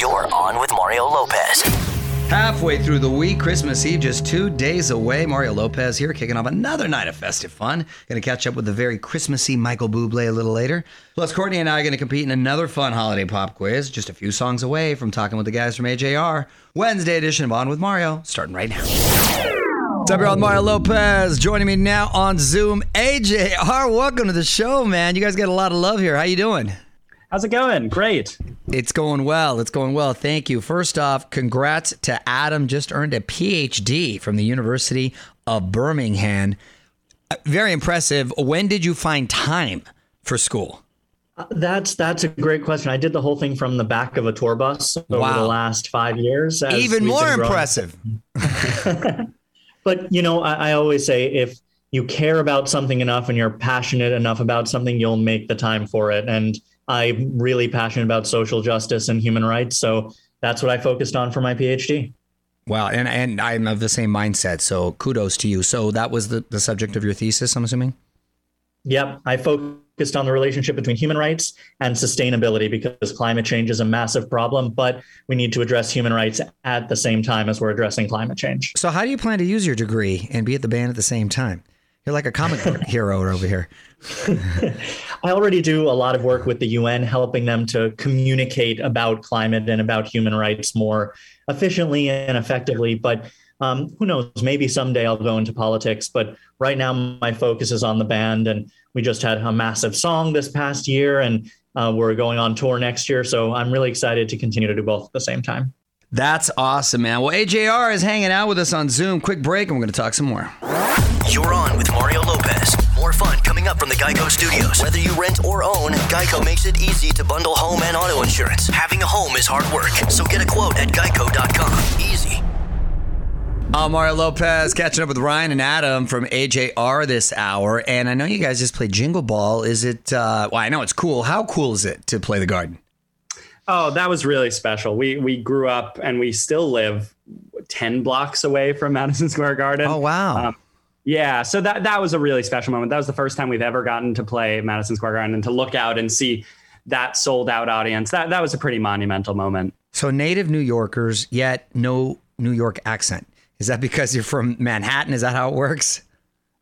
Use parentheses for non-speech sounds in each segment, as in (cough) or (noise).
You're on with Mario Lopez. Halfway through the week, Christmas Eve, just two days away. Mario Lopez here, kicking off another night of festive fun. Going to catch up with the very Christmassy Michael Bublé a little later. Plus, Courtney and I are going to compete in another fun holiday pop quiz, just a few songs away from talking with the guys from AJR. Wednesday edition of On with Mario, starting right now. What's up, y'all? Mario Lopez joining me now on Zoom. AJR, welcome to the show, man. You guys got a lot of love here. How you doing? How's it going? Great. It's going well. It's going well. Thank you. First off, congrats to Adam. Just earned a PhD from the University of Birmingham. Uh, Very impressive. When did you find time for school? Uh, That's that's a great question. I did the whole thing from the back of a tour bus over Wow. the last five years. Even more impressive. (laughs) But you know, I, I always say if you care about something enough and you're passionate enough about something, you'll make the time for it. And I'm really passionate about social justice and human rights, so that's what I focused on for my PhD. Wow. And, and I'm of the same mindset. So kudos to you. So that was the, the subject of your thesis, I'm assuming? Yep, I focused on the relationship between human rights and sustainability because climate change is a massive problem, but we need to address human rights at the same time as we're addressing climate change. So, how do you plan to use your degree and be at the band at the same time? You're like a comic book (laughs) hero over here. I already do a lot of work with the UN, helping them to communicate about climate and about human rights more efficiently and effectively. But um, who knows? Maybe someday I'll go into politics. But right now, my focus is on the band, and we just had a massive song this past year, and uh, we're going on tour next year. So I'm really excited to continue to do both at the same time. That's awesome, man. Well, AJR is hanging out with us on Zoom. Quick break, and we're going to talk some more. You're on with Mario Lopez. More fun coming up from the Geico Studios. Whether you rent or own, Geico makes it easy to bundle home and auto insurance. Having a home is hard work, so get a quote at geico.com. Easy. I'm Mario Lopez, catching up with Ryan and Adam from AJR this hour. And I know you guys just played Jingle Ball. Is it, uh, well, I know it's cool. How cool is it to play the garden? Oh, that was really special. We we grew up and we still live ten blocks away from Madison Square Garden. Oh, wow. Um, yeah, so that that was a really special moment. That was the first time we've ever gotten to play Madison Square Garden and to look out and see that sold out audience. That that was a pretty monumental moment. so, native New Yorkers, yet no New York accent. Is that because you're from Manhattan? Is that how it works?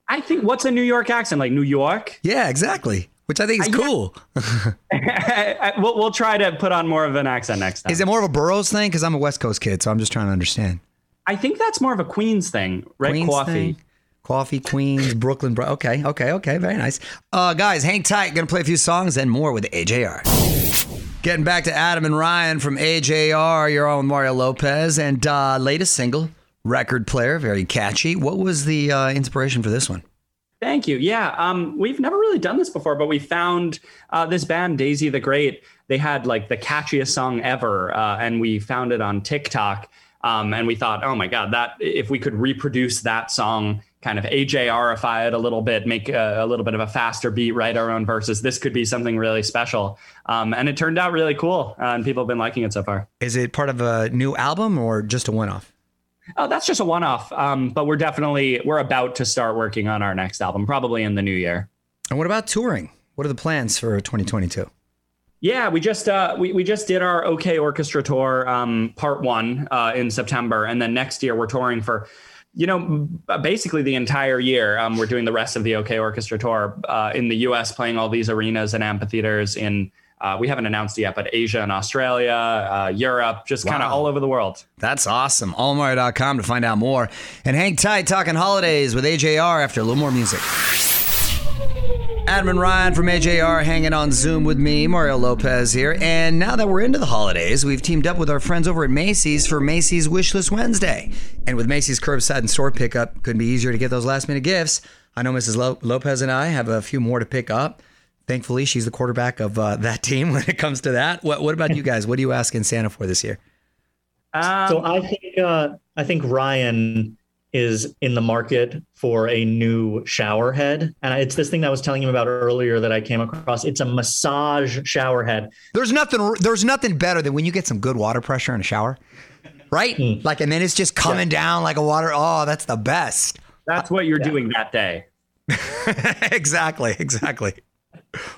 I think what's a New York accent like New York? Yeah, exactly. Which I think is yeah. cool. (laughs) we'll, we'll try to put on more of an accent next time. Is it more of a boroughs thing? Because I'm a West Coast kid, so I'm just trying to understand. I think that's more of a Queens thing, right? Queens Coffee. thing? Coffee, Queens, Brooklyn. Bro- okay, okay, okay. Very nice. Uh, guys, hang tight. Gonna play a few songs and more with AJR. Getting back to Adam and Ryan from AJR. You're on with Mario Lopez and uh, latest single, record player, very catchy. What was the uh, inspiration for this one? Thank you. Yeah, um, we've never really done this before, but we found uh, this band, Daisy the Great. They had like the catchiest song ever, uh, and we found it on TikTok. Um, and we thought, oh my god, that if we could reproduce that song, kind of AJRify it a little bit, make a, a little bit of a faster beat, write our own verses, this could be something really special. Um, and it turned out really cool, uh, and people have been liking it so far. Is it part of a new album or just a one-off? Oh, that's just a one-off. Um, but we're definitely we're about to start working on our next album, probably in the new year. And what about touring? What are the plans for 2022? Yeah, we just uh, we we just did our OK Orchestra tour, um, part one, uh, in September, and then next year we're touring for, you know, basically the entire year. Um, we're doing the rest of the OK Orchestra tour uh, in the U.S., playing all these arenas and amphitheaters in. Uh, we haven't announced yet, but Asia and Australia, uh, Europe, just kind of all over the world. That's awesome. Allmario.com to find out more. And hang tight, talking holidays with AJR after a little more music. Adam and Ryan from AJR hanging on Zoom with me, Mario Lopez here. And now that we're into the holidays, we've teamed up with our friends over at Macy's for Macy's Wishlist Wednesday. And with Macy's curbside and store pickup, couldn't be easier to get those last minute gifts. I know Mrs. Lo- Lopez and I have a few more to pick up. Thankfully, she's the quarterback of uh, that team (laughs) when it comes to that. What, what about you guys? What are you asking Santa for this year? Um, So I think uh, I think Ryan is in the market for a new shower head, and it's this thing that I was telling him about earlier that I came across. It's a massage shower head. There's nothing. There's nothing better than when you get some good water pressure in a shower, right? Like, and then it's just coming down like a water. Oh, that's the best. that's what you're doing that day. (laughs) exactly. Exactly.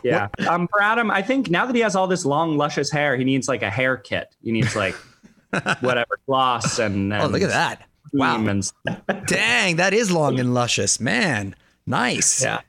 Yeah. Um, for Adam, I think now that he has all this long, luscious hair, he needs like a hair kit. He needs like (laughs) whatever gloss and, and Oh, look at that. Wow. and (laughs) Dang, that is long and luscious. Man, nice. Yeah.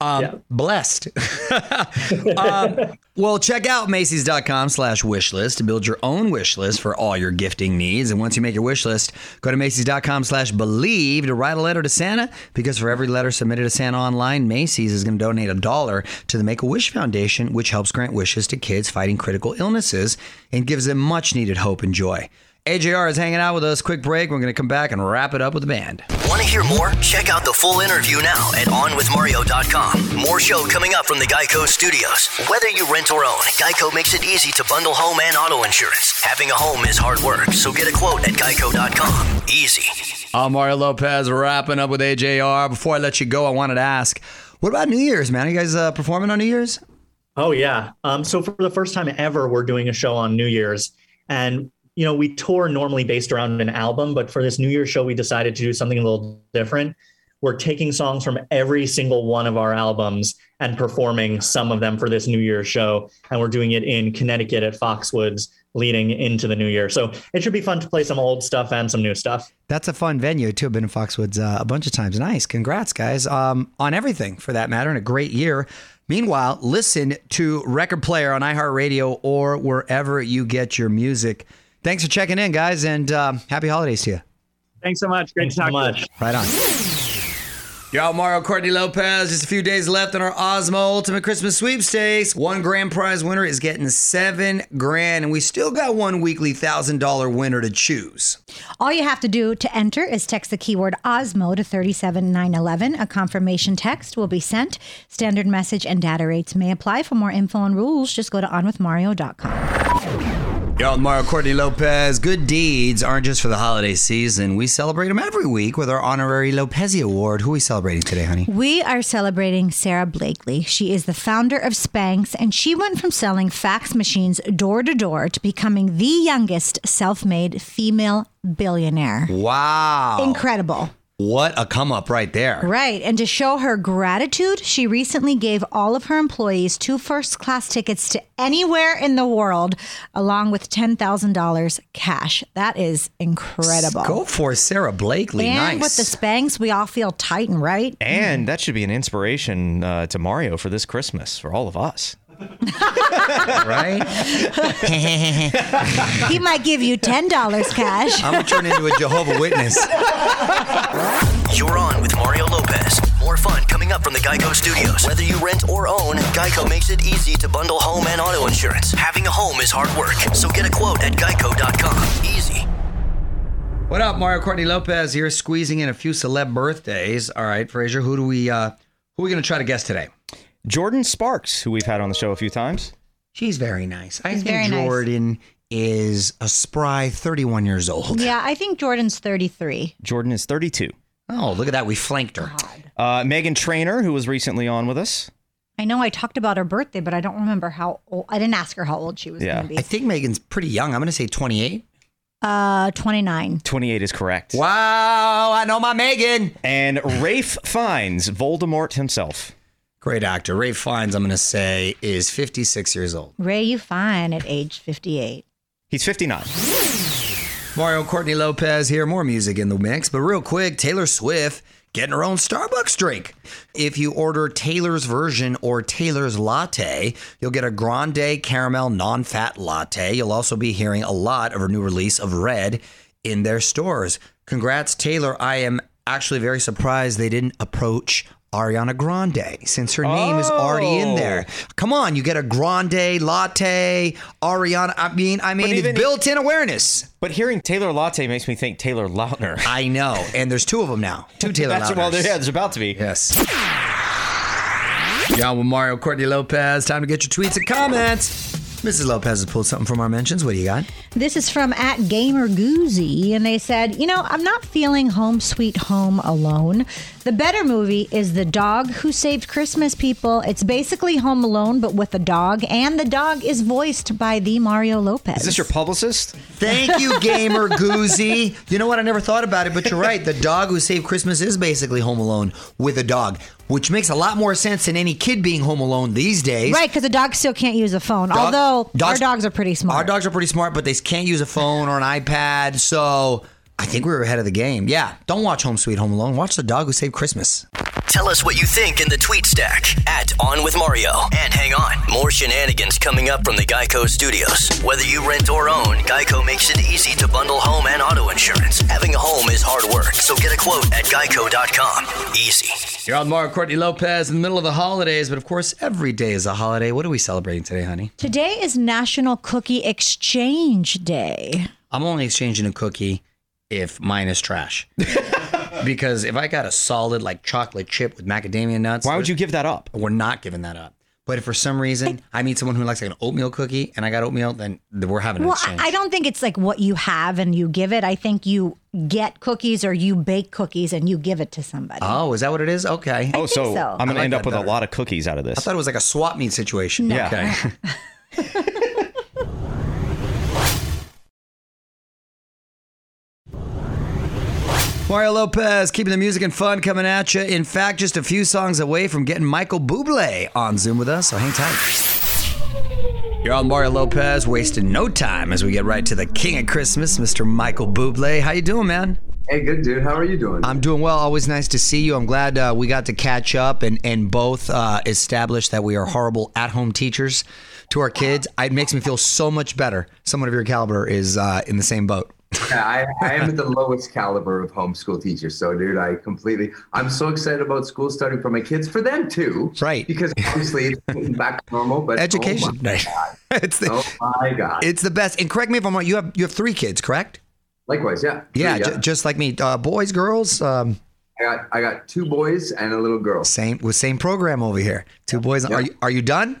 Um, Yeah. Blessed. (laughs) um, well, check out Macy's.com slash wish list to build your own wish list for all your gifting needs. And once you make your wish list, go to Macy's.com slash believe to write a letter to Santa because for every letter submitted to Santa online, Macy's is going to donate a dollar to the Make a Wish Foundation, which helps grant wishes to kids fighting critical illnesses and gives them much needed hope and joy. AJR is hanging out with us. Quick break. We're going to come back and wrap it up with the band. Want to hear more? Check out the full interview now at OnWithMario.com. More show coming up from the Geico Studios. Whether you rent or own, Geico makes it easy to bundle home and auto insurance. Having a home is hard work, so get a quote at Geico.com. Easy. I'm Mario Lopez wrapping up with AJR. Before I let you go, I wanted to ask, what about New Year's, man? Are you guys uh, performing on New Year's? Oh yeah. Um, so for the first time ever, we're doing a show on New Year's, and you know we tour normally based around an album, but for this New Year's show, we decided to do something a little different. We're taking songs from every single one of our albums and performing some of them for this New Year's show, and we're doing it in Connecticut at Foxwoods, leading into the New Year. So it should be fun to play some old stuff and some new stuff. That's a fun venue, too. I've been in Foxwoods uh, a bunch of times. Nice. Congrats, guys, um, on everything for that matter, and a great year. Meanwhile, listen to Record Player on iHeartRadio or wherever you get your music. Thanks for checking in, guys, and um, happy holidays to you. Thanks so much. Great Thanks to talk so to you. much. Right on. Y'all, Mario Courtney Lopez. Just a few days left on our Osmo Ultimate Christmas Sweepstakes. One grand prize winner is getting seven grand, and we still got one weekly thousand dollar winner to choose. All you have to do to enter is text the keyword Osmo to 37911. A confirmation text will be sent. Standard message and data rates may apply. For more info and rules, just go to onwithmario.com. I'm Mario Courtney Lopez. Good deeds aren't just for the holiday season. We celebrate them every week with our honorary Lopez Award. Who are we celebrating today, honey? We are celebrating Sara Blakely. She is the founder of Spanx, and she went from selling fax machines door to door to becoming the youngest self made female billionaire. Wow. Incredible. What a come up right there. Right. And to show her gratitude, she recently gave all of her employees two first class tickets to anywhere in the world, along with $10,000 cash. That is incredible. Go for Sara Blakely. And nice. with the Spanx, we all feel tight and right. And that should be an inspiration uh, to Mario for this Christmas for all of us. Right? (laughs) He might give you $10 cash. I'm going to turn into a Jehovah Witness. You're on with Mario Lopez. More fun coming up from the Geico Studios. Whether you rent or own, Geico makes it easy to bundle home and auto insurance. Having a home is hard work, so get a quote at Geico.com. Easy. What up, Mario Courtney Lopez here, squeezing in a few celeb birthdays. All right, Frazier, who do we uh who are we gonna try to guess today? Jordin Sparks, who we've had on the show a few times. She's very nice. I She's think very nice. Jordin is a spry 31 years old. Yeah, I think Jordin's 33. Jordin is 32. Oh, look at that. We flanked her. Uh, Meghan Trainor, who was recently on with us. I know I talked about her birthday, but I don't remember how old. I didn't ask her how old she was Yeah. going to be. I think Meghan's pretty young. I'm gonna say 28. Uh, 29. 28 is correct. Wow, I know my Meghan. And Ralph Fiennes Voldemort himself. Great actor. Ralph Fiennes, I'm gonna say, is 56 years old. Ray, you fine at age 58. He's 59. Mario Courtney Lopez here. More music in the mix, but real quick, Taylor Swift getting her own Starbucks drink. If you order Taylor's version or Taylor's latte, you'll get a grande caramel non-fat latte. You'll also be hearing a lot of her new release of Red in their stores. Congrats, Taylor. I am actually very surprised they didn't approach Ariana Grande since her name is already in oh. there. Come on, you get a grande latte, Ariana. I mean, I mean, even- it's built-in awareness. But hearing Taylor Latte makes me think Taylor Lautner. (laughs) I know, and there's two of them now. Two Taylor That's well, Lautners. yeah, there's about to be. Yes. Y'all with Mario Courtney Lopez. Time to get your tweets and comments. Mrs. Lopez has pulled something from our mentions. What do you got? This is from at Gamer Goozy, and they said, You know, I'm not feeling home sweet home alone. The better movie is The Dog Who Saved Christmas, people. It's basically Home Alone, but with a dog, and the dog is voiced by the Mario Lopez. Is this your publicist? Thank you, Gamer Goozy. You know what? I never thought about it, but you're right. The dog who saved Christmas is basically Home Alone with a dog. Which makes a lot more sense than any kid being home alone these days. Right, because the dog still can't use a phone. Although our dogs are pretty smart. Our dogs are pretty smart, but they can't use a phone or an iPad. So I think we were ahead of the game. Yeah, don't watch Home Sweet Home Alone. Watch The Dog Who Saved Christmas. Tell us what you think in the tweet stack at On With Mario. And hang on, more shenanigans coming up from the Geico studios. Whether you rent or own, Geico makes it easy to bundle home and auto insurance. Having a home is hard work, so get a quote at geico.com. Easy. You're on Mario Courtney Lopez in the middle of the holidays, but of course, every day is a holiday. What are we celebrating today, honey? Today is National Cookie Exchange Day. I'm only exchanging a cookie if mine is trash. (laughs) because if I got a solid like chocolate chip with macadamia nuts, Why would you give that up? we're not giving that up. But if for some reason I meet someone who likes like an oatmeal cookie and I got oatmeal, then we're having an Well, exchange. I I don't think it's like what you have and you give it. I think you get cookies or you bake cookies and you give it to somebody. Oh, is that what it is? Okay. Oh, so, think so. I'm I going like to end up with a lot of cookies out of this. I thought it was like a swap meet situation. Yeah. Okay. (laughs) (laughs) Mario Lopez keeping the music and fun coming at you. In fact, just a few songs away from getting Michael Bublé on Zoom with us, so hang tight. You're on Mario Lopez, wasting no time as we get right to the king of Christmas, Mr. Michael Bublé. How you doing, man? Hey, good dude. How are you doing? I'm doing well. Always nice to see you. I'm glad uh, we got to catch up and, and both uh, establish that we are horrible at home teachers to our kids. It makes me feel so much better. Someone of your caliber is uh, in the same boat. Yeah, I, I am the lowest caliber of homeschool teacher. So, dude, I completely. I'm so excited about school starting for my kids, for them too. Right. Because obviously it's back to normal, but Education. Oh my, (laughs) it's the oh my god. it's the best. And correct me if I'm wrong. You have you have three kids, correct? Likewise, yeah. Yeah, Three, j- just like me. Uh, boys, girls. Um, I got I got two boys and a little girl. same with same program over here. Two boys. Are you are you done?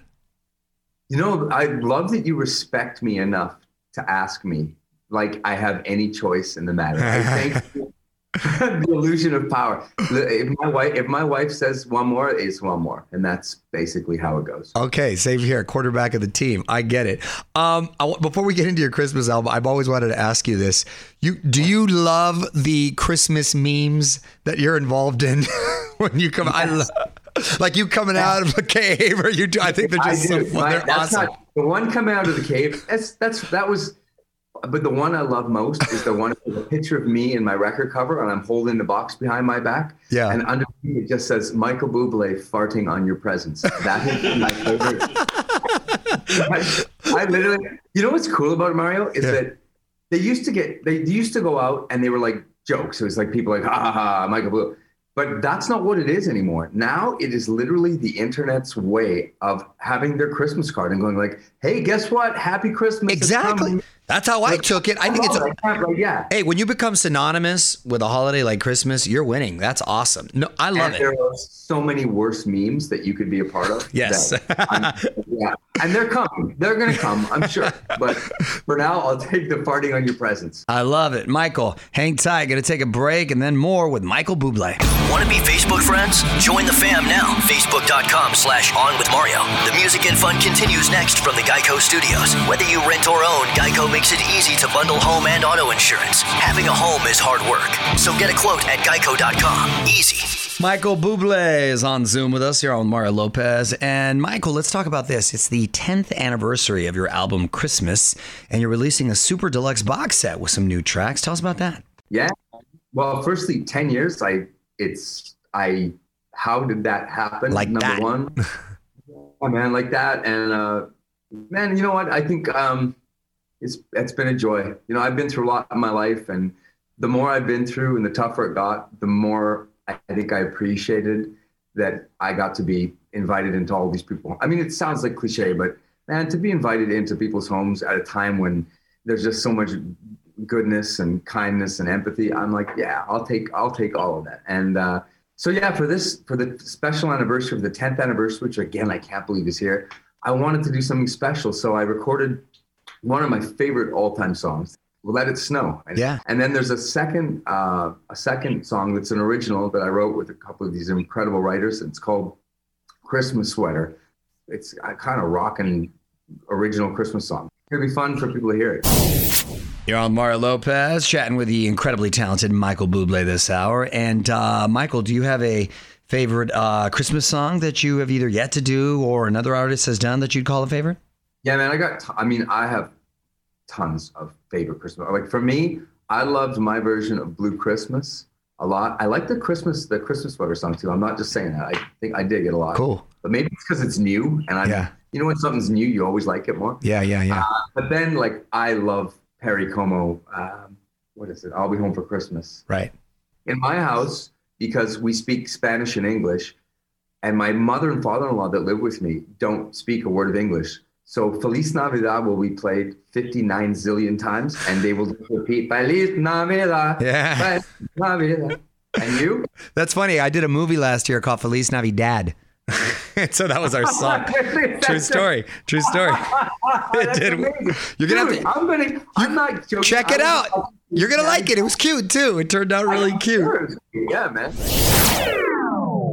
You know, I love that you respect me enough to ask me like I have any choice in the matter. I (laughs) think the illusion of power. If my wife if my wife says one more, it's one more, and that's basically how it goes. Okay, same here. Quarterback of the team. I get it. Um, I before we get into your Christmas album, I've always wanted to ask you this. You do you love the Christmas memes that you're involved in (laughs) when you come? I love. Like you coming out of a cave, or you do? I think they're just so fun. My- They're awesome. not the one coming out of the cave. That's that's that was. But the one I love most is the one with a picture of me in my record cover, and I'm holding the box behind my back. Yeah. And underneath it just says Michael Bublé farting on your presence. That is my favorite. (laughs) I, I literally, you know what's cool about Mario is Yeah. that they used to get they used to go out and they were like jokes. It was like people like ha ha ha Michael Bublé. But that's not what it is anymore. Now it is literally the internet's way of having their Christmas card and going like, "Hey, guess what? Happy Christmas!" Exactly. Coming." That's how I took it. I think it's. Oh, I like, yeah. Hey, when you become synonymous with a holiday like Christmas, you're winning. That's awesome. No, I love and it. there are so many worse memes that you could be a part of. Yes. yeah. And they're coming. They're going to come, I'm sure. But for now, I'll take the farting on your presents. I love it. Michael, hang tight. Gonna take a break and then more with Michael Bublé. Want to be Facebook friends? Join the fam now. Facebook.com slash on with Mario. The music and fun continues next from the Geico Studios. Whether you rent or own, Geico makes it easy to bundle home and auto insurance. Having a home is hard work. So get a quote at geico.com. Easy. Michael Bublé is on Zoom with us here on Mario Lopez. And Michael, let's talk about this. It's the 10th anniversary of your album Christmas, and you're releasing a super deluxe box set with some new tracks. Tell us about that. Yeah. Well, firstly, 10 years, I, it's, I, how did that happen? Like Number that. one. (laughs) oh, man, like that. And, uh, man, you know what? I think, um, it's, it's been a joy. You know, I've been through a lot in my life and the more I've been through and the tougher it got, the more I think I appreciated that I got to be invited into all these people. I mean, it sounds like cliche, but man, to be invited into people's homes at a time when there's just so much goodness and kindness and empathy, I'm like, yeah, I'll take, I'll take all of that. And uh, so, yeah, for this, for the special anniversary of the 10th anniversary, which again I can't believe is here, I wanted to do something special. So I recorded one of my favorite all-time songs, "Let It Snow." And, Yeah. And then there's a second, uh, a second song that's an original that I wrote with a couple of these incredible writers. It's called "Christmas Sweater." It's a kind of rocking original Christmas song. It'll be fun for people to hear it. You're on Mario Lopez, chatting with the incredibly talented Michael Bublé this hour. And uh, Michael, do you have a favorite uh, Christmas song that you have either yet to do or another artist has done that you'd call a favorite? Yeah, man, I got. T- I mean, I have tons of favorite Christmas. Like for me, I loved my version of Blue Christmas a lot. I like the Christmas, the Christmas sweater song too. I'm not just saying that. I think I dig it a lot. Cool. But maybe it's because it's new, and I, Yeah. you know, when something's new, you always like it more. Yeah, yeah, yeah. Uh, but then, like, I love Perry Como. Um, what is it? I'll be home for Christmas. right. In my house, because we speak Spanish and English, and my mother and father-in-law that live with me don't speak a word of English. So Feliz Navidad will be played 59 zillion times, and they will repeat Feliz Navidad. Yeah. Feliz Navidad. And you? That's funny. I did a movie last year called Feliz Navidad. (laughs) so that was our (laughs) song. True story. True story. (laughs) That's did. amazing. You're gonna have to- I'm gonna. I'm not joking. Check it I out. You're gonna like it. It was cute too. It turned out really cute. Yeah, man.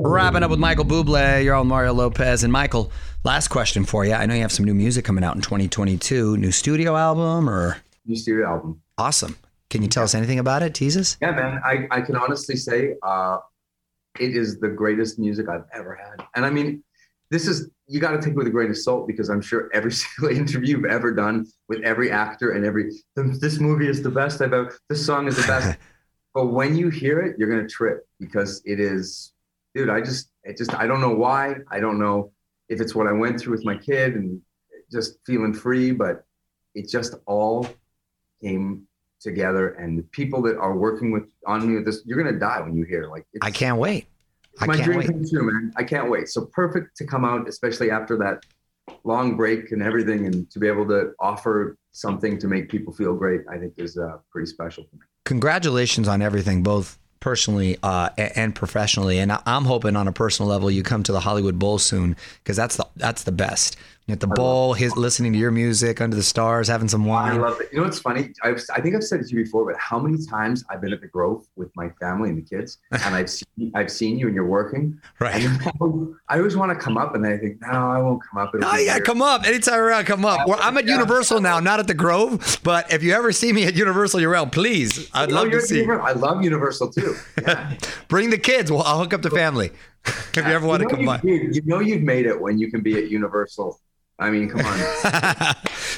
Wrapping up with Michael Bublé. You're on Mario Lopez and Michael. Last question for you. I know you have some new music coming out in 2022. New studio album or New studio album. awesome. Can you tell us anything about it? Tease us. Yeah, man. I, I can honestly say uh, it is the greatest music I've ever had. And I mean, this is, you got to take it with a grain of salt because I'm sure every (laughs) single interview you've ever done with every actor and every, this movie is the best I've ever, this song is the best. (laughs) but when you hear it, you're going to trip because it is, dude, I just, it just, I don't know why. I don't know if it's what I went through with my kid and just feeling free, but it just all came together and the people that are working with on me with this you're gonna die when you hear like it's, I can't wait. I my can't dream wait. come true man i can't wait so perfect to come out especially after that long break and everything and to be able to offer something to make people feel great i think is uh, pretty special for me Congratulations on everything, both personally uh, and professionally. And I'm hoping on a personal level you come to the Hollywood Bowl soon because that's the that's the best. At the bowl, his listening to your music under the stars, having some wine. I love it. You know what's funny? I've, I think I've said it to you before, but how many times I've been at the Grove with my family and the kids, (laughs) and I've seen I've seen you and you're working, Right. and I always want to come up, and then I think, no, I won't come up. It'll Oh yeah, weird." come up anytime around. Come up. Well, I'm at Yeah. Universal now, not at the Grove. But if you ever see me at Universal, you're around. Please, I'd love to see. Universal. I love Universal too. (laughs) Yeah. Bring the kids. Well, I'll hook up the family. (laughs) if you ever want to know come you, by. you know you've made it when you can be at Universal. I mean, come on. (laughs)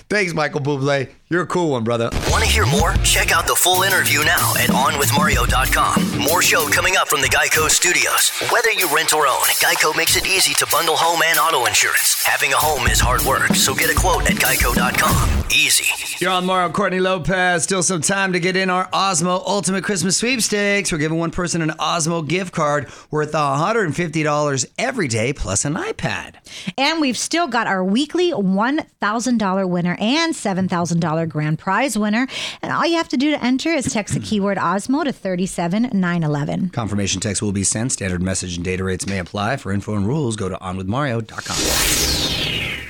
Thanks, Michael Bublé. You're a cool one, brother. Want to hear more? Check out the full interview now at OnWithMario.com. More show coming up from the Geico Studios. Whether you rent or own, Geico makes it easy to bundle home and auto insurance. Having a home is hard work, so get a quote at Geico.com. Easy. You're on Mario Courtney Lopez. Still some time to get in our Osmo Ultimate Christmas Sweepstakes. We're giving one person an Osmo gift card worth $150 every day plus an iPad. And we've still got our weekly $1,000 winner and $7,000 grand prize winner. And all you have to do to enter is text the (clears throat) keyword Osmo to 37911. Confirmation text will be sent. Standard message and data rates may apply. For info and rules, go to onwithmario.com.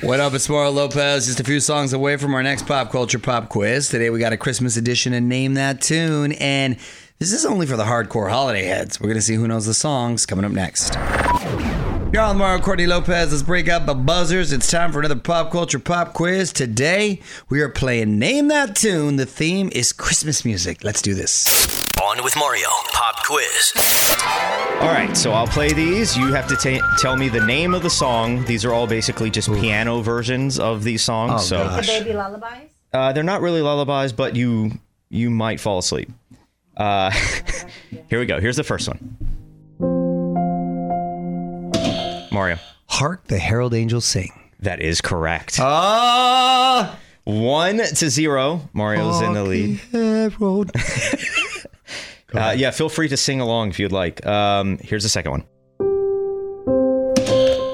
What up? It's Mario Lopez. Just a few songs away from our next pop culture pop quiz. Today we got a Christmas edition and name that tune. And this is only for the hardcore holiday heads. We're gonna see who knows the songs coming up next. You're on Mario Courtney Lopez. Let's break out the buzzers. It's time for another pop culture pop quiz. Today we are playing Name That Tune. The theme is Christmas music. Let's do this. On with Mario. Pop quiz. All right, so I'll play these. You have to ta- tell me the name of the song. These are all basically just piano versions of these songs. Oh, so gosh. Baby lullabies? uh, they're not really lullabies, but you you might fall asleep. Uh, (laughs) here we go. Here's the first one. Mario. Hark the Herald Angels Sing. That is correct. Ah! One to zero. Mario's in the lead. Herald. (laughs) Uh, yeah, feel free to sing along if you'd like. Um, here's the second one.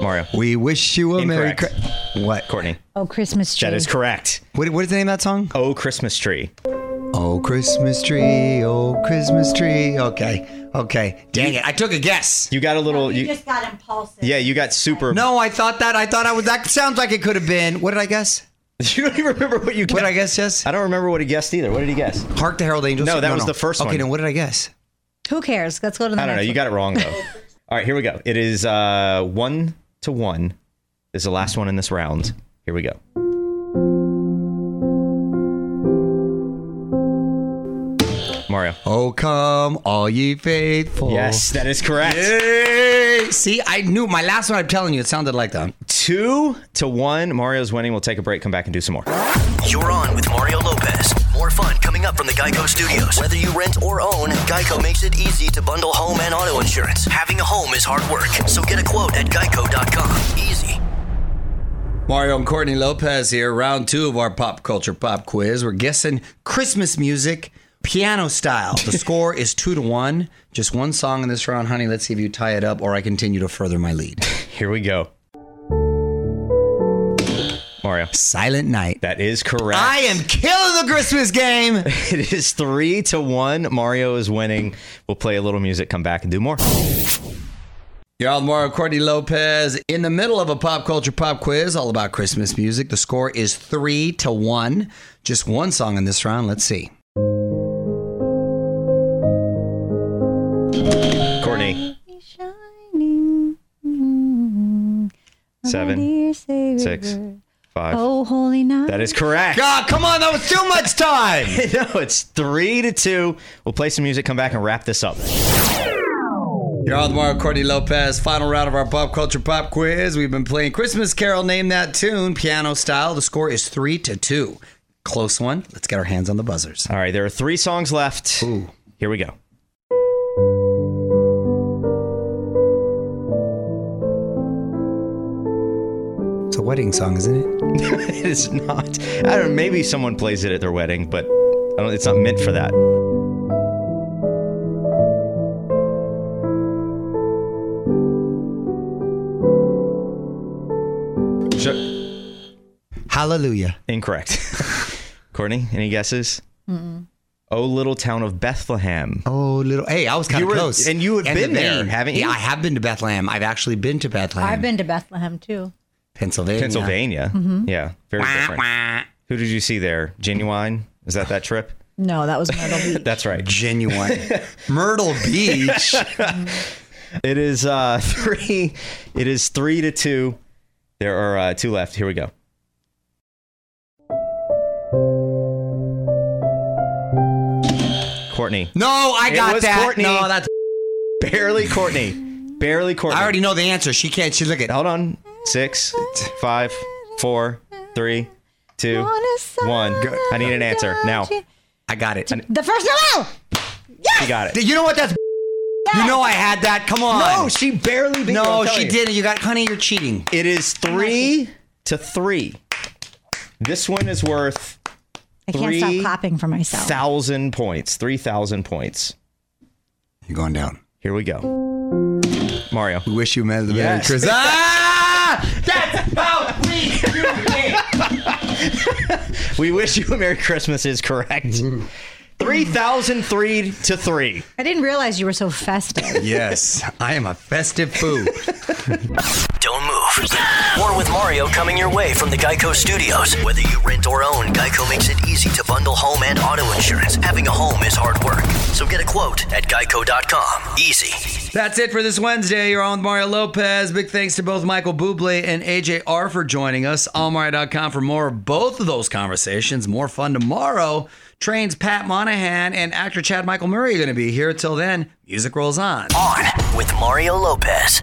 Mario. We wish you a Merry Incorrect. Christmas. What? Courtney. Oh, Christmas tree. That is correct. what? What is the name of that song? Oh, Christmas tree. Oh, Christmas tree, oh, Christmas tree. Okay, okay. Dang it. I took a guess. You got a little. You, just got impulsive. yeah, you got super. No, I thought that. I thought I was. That sounds like it could have been. What did I guess? (laughs) You don't even remember what you What guessed. did I guess, Jess? I don't remember what he guessed either. What did he guess? Hark the Herald Angels No, Sing? that was the first one. okay, one. now what did I guess? Who cares? Let's go to the I don't know. next You one. got it wrong though. (laughs) All right, here we go. It is uh, one to one. This is the last one in this round. Here we go. Mario. Oh, come, all ye faithful. Yes, that is correct. Yay! See, I knew my last one. I'm telling you, it sounded like that. Two to one. Mario's winning. We'll take a break, come back, and do some more. You're on with Mario Lopez. More fun coming up from the Geico Studios. Whether you rent or own, Geico makes it easy to bundle home and auto insurance. Having a home is hard work, so get a quote at geico.com. Easy. Mario and Courtney Lopez here, round two of our pop culture pop quiz. We're guessing Christmas music, piano style. The (laughs) score is two to one. Just one song in this round, honey. Let's see if you tie it up or I continue to further my lead. (laughs) Here we go. Mario. Silent Night. That is correct. I am killing the Christmas game. (laughs) It is three to one. Mario is winning. We'll play a little music, come back, and do more. You're on Mario Courtney Lopez in the middle of a pop culture pop quiz all about Christmas music. The score is three to one. Just one song in this round. Let's see. Seven, dear Savior. six, five. Oh, holy night. That is correct. God, come on, that was too much time. (laughs) no, it's three to two. We'll play some music, come back, and wrap this up. You're on the Mario Courtney Lopez, final round of our pop culture pop quiz. We've been playing Christmas Carol, name that tune, piano style. The score is three to two. Close one. Let's get our hands on the buzzers. All right, there are three songs left. Ooh. Here we go. A wedding song, isn't it? (laughs) it is not. I don't know. Maybe someone plays it at their wedding, but I don't, it's not meant for that. Hallelujah. Incorrect. (laughs) Courtney, any guesses? Oh, little town of Bethlehem. Oh, little. Hey, I was kind You of were- close. and you have End been of there, vein. haven't you? Yeah, I have been to Bethlehem. I've actually been to Bethlehem. I've been to Bethlehem too. Pennsylvania. Pennsylvania. Yeah, very different. Who did you see there? Genuine? Is that that trip? No, that was Myrtle (laughs) Beach. That's right. Genuine. (laughs) Myrtle Beach. It is uh, (laughs) three. It is three to two. There are uh, two left. Here we go. Courtney. No, I It got was that. Courtney. No, that's. Barely Courtney. Barely Courtney. I already know the answer. She can't. She look at. Hold on. Six, five, four, three, two, one. I need an answer now. I got it. The first Noel. Yes! You got it. You know what? That's. You know I had that. Come on. No, she barely beat you, No, I'm telling she you. didn't. You got, honey. You're cheating. It is three to three. This one is worth I can't stop clapping for myself. thousand points. Three thousand points. You're going down. Here we go. Mario. We wish you a Merry Yes. Christmas. (laughs) ah! That's how we do it. We wish you a Merry Christmas is correct. (laughs) Three thousand three to three. I didn't realize you were so festive. yes, I am a festive foo. (laughs) Don't move. More with Mario coming your way from the Geico Studios. Whether you rent or own, Geico makes it easy to bundle home and auto insurance. Having a home is hard work, so get a quote at geico.com. Easy. That's it for this Wednesday. You're on with Mario Lopez. Big thanks to both Michael Bublé and AJR for joining us. Allmario.com for more of both of those conversations. More fun tomorrow. Trains Pat Monahan and actor Chad Michael Murray are going to be here. Till then, music rolls on. On with Mario Lopez.